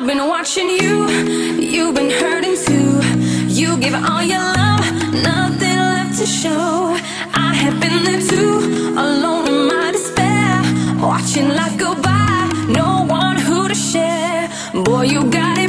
I've been watching you, you've been hurting too. You give all your love, nothing left to show. I have been there too, alone in my despair. Watching life go by, no one who to share. Boy, you got it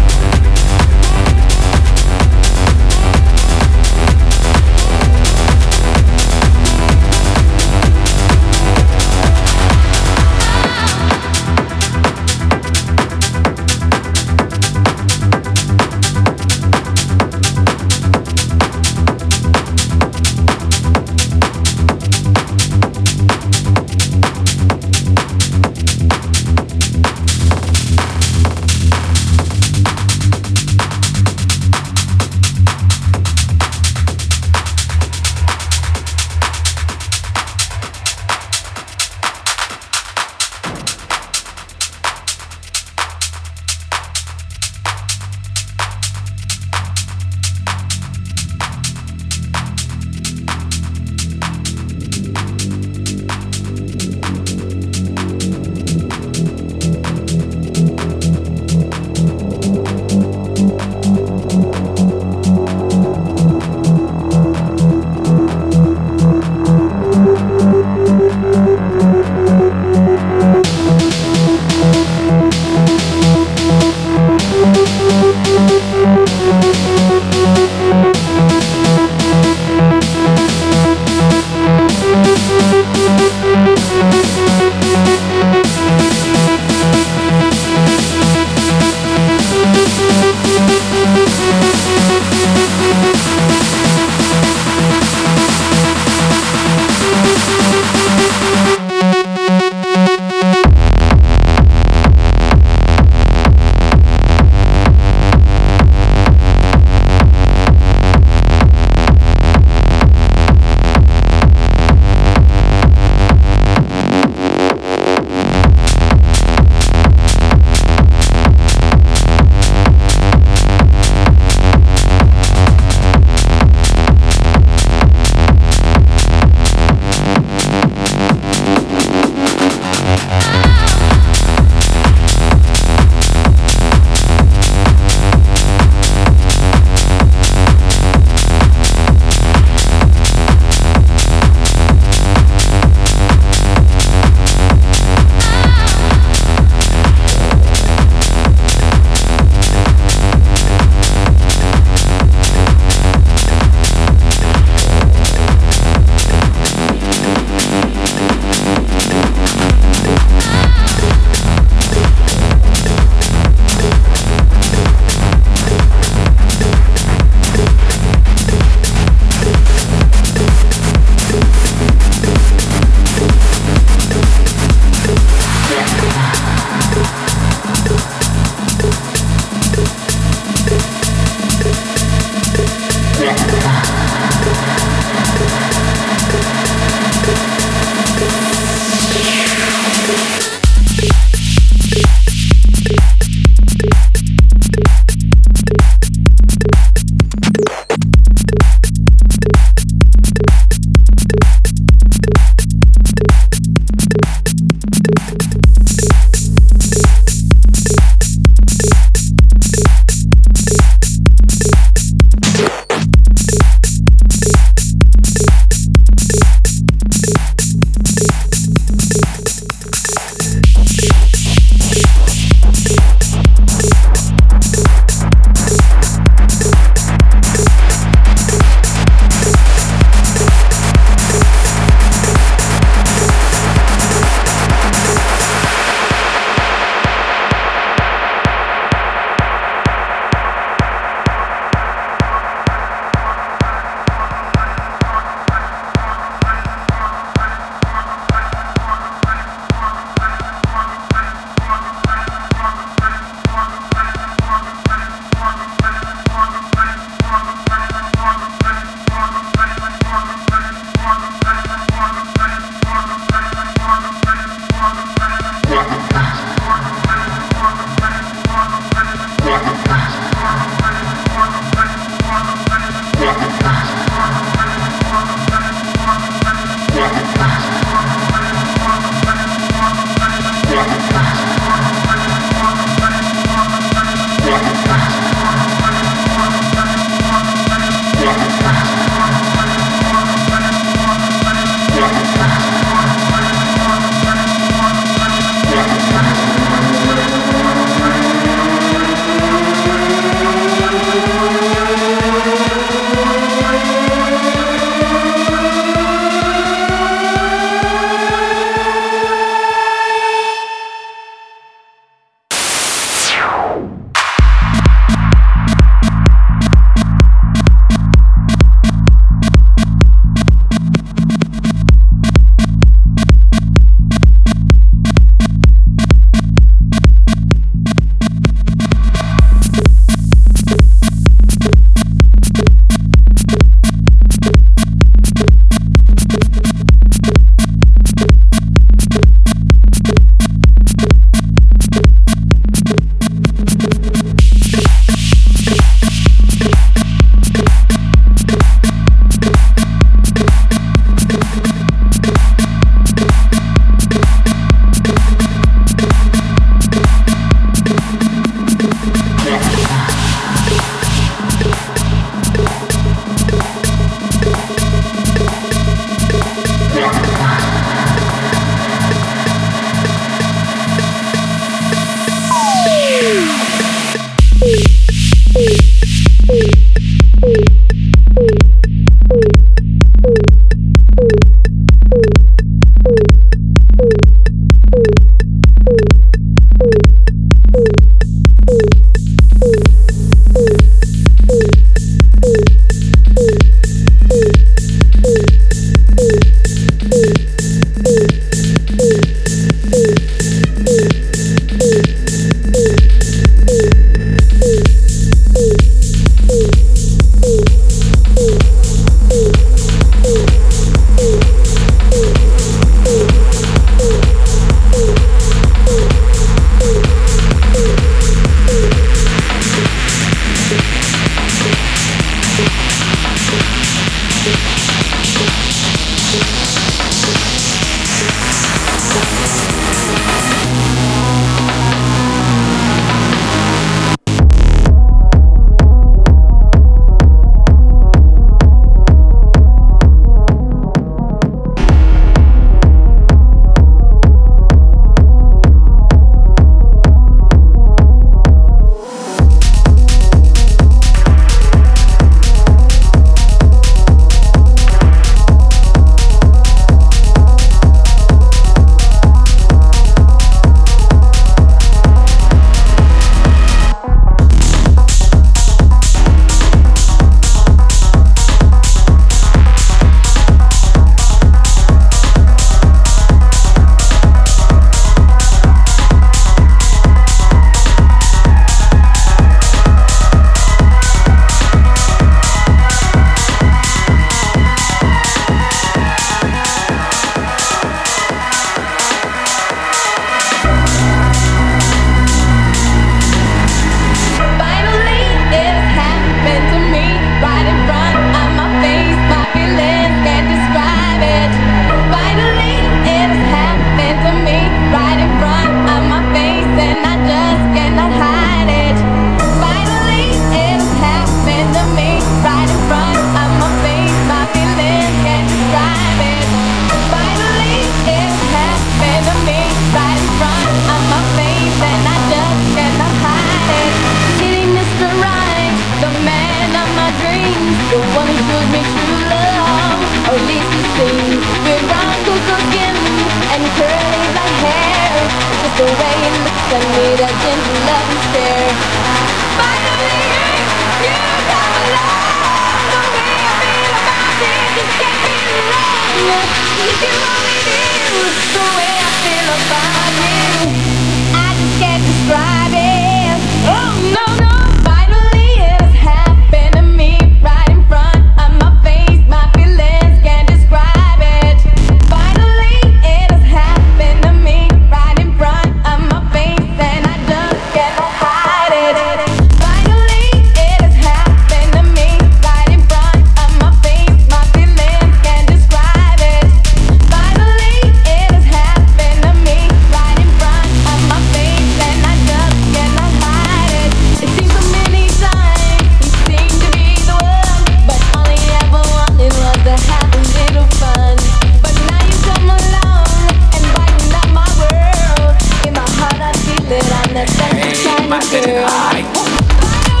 special kind of girl.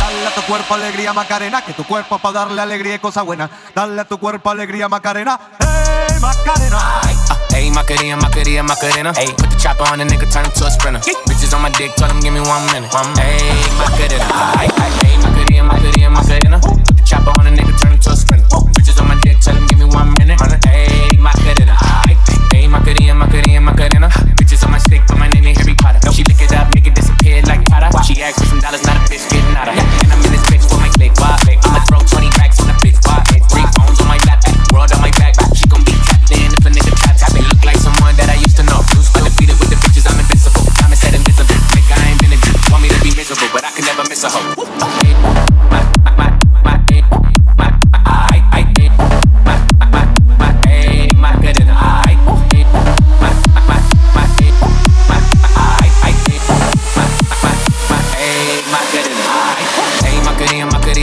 Dale a tu cuerpo alegría Macarena, que tu cuerpo para darle alegría y cosa buena. Dale a tu cuerpo alegría Macarena, hey Macarena. Ayy, Macarena, Macarena, Macarena. Ayy, put the chopper on the nigga, turn him to a sprinter. Bitches on my dick, tell him give me one minute. Ayy, Macarena. Ayy, Macarena, Macarena, Macarena. Put the chopper on the nigga, turn him to a sprinter. Bitches on my dick, tell him give me one minute. Ayy, Macarena. Ayy, Macarena, Macarena, Macarena. Bitches on my stick, put my name in Harry Potter. She lick it up, make it disappear like Potter. She asked for some dollars, not a bitch getting out of. And I'm in this bitch for my click, why? I'ma throw 20 racks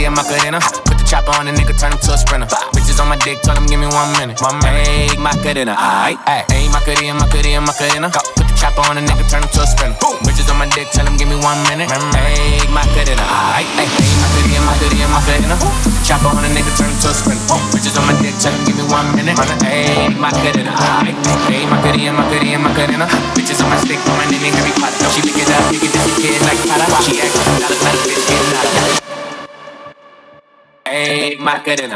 and my good and Put the chopper on the nigga, turn him to a sprinter. On my dick, tell him give me one minute. One minute, ay, my and I, ay, my good and my my good and Put the chopper on the nigga, turn him to a sprinter. Bitches on my dick, tell him give me one minute. Ay, my good and I, ay, my good and my good and my good and Put the chopper on the nigga, turn him to a sprinter. Bitches on my dick, tell him give me one minute. My good and I, ay, my good and my good and my good and Bitches on my stick, put my name in Harry Potter. She lick it up, make it disappear like Potter. She asked for some dollars, not a bitch out of. Ay, my good and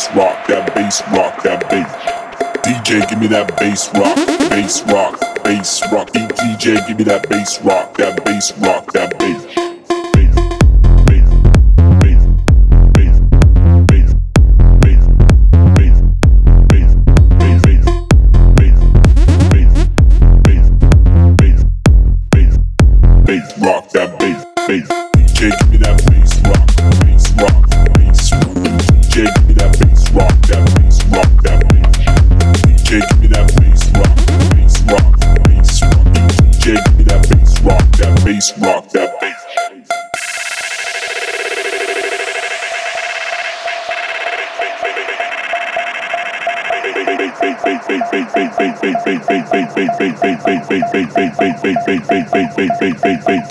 bass rock, that bass rock, that bass. DJ, give me that bass rock, bass rock, bass rock. DJ, give me that bass rock, that bass rock, that bass. Rock that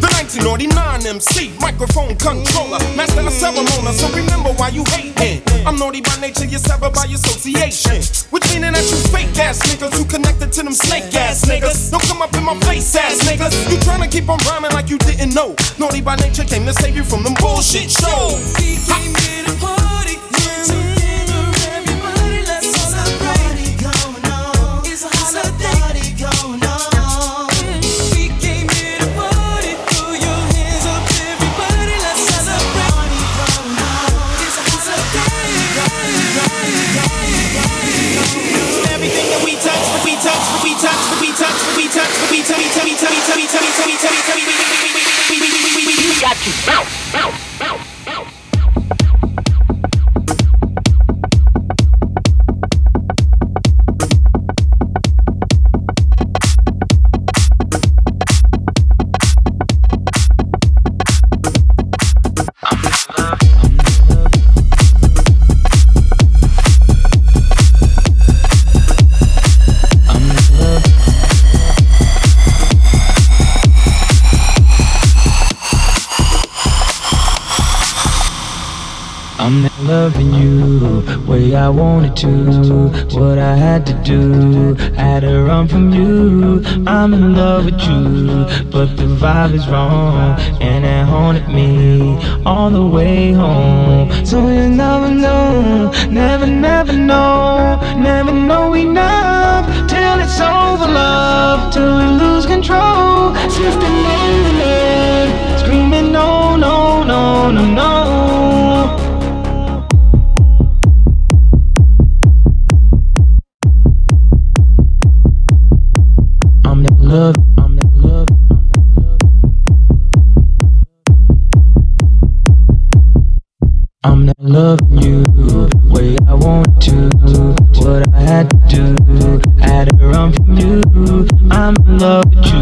The 1999 MC, microphone controller, master of ceremony. So remember why you hating. I'm naughty by nature, you're severed by association. Which meaning that you fake ass niggas you connected to them snake ass niggas. Don't come up in my face ass niggas. You tryna keep on rhyming like you didn't know. Naughty by nature came to save you from them bullshit shows. He came here to Tell me, tell me, tell me, tell me, tell me, tell me, tell me, tell me, we got to bounce, bounce. I wanted to, what I had to do. Had to run from you. I'm in love with you, but the vibe is wrong, and it haunted me all the way home. So you never know, never, never know, never know enough till it's over, love, till we lose control. System screaming no, no, no, no, no. love, I'm. I'm not loving you the way I want to. What I had to do, I had to run from you. I'm in love with you.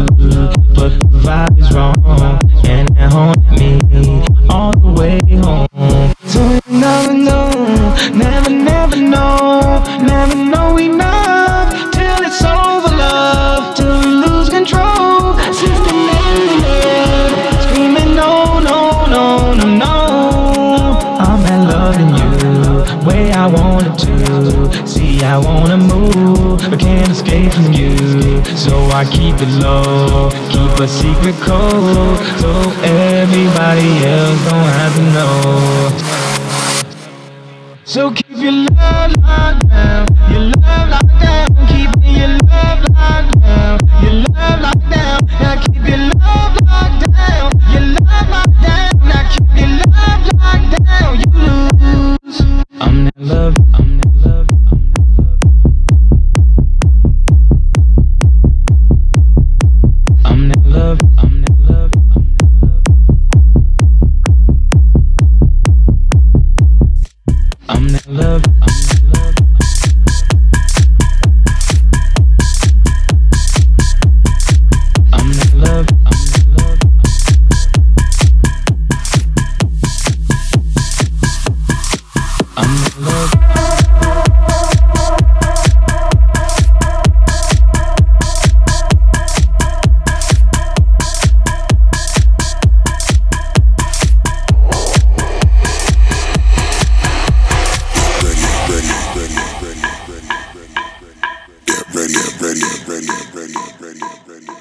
ready.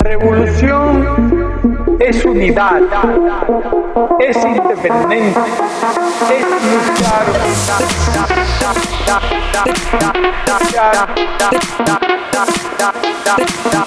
Revolución es unidad, es independencia, es luchar. Yeah.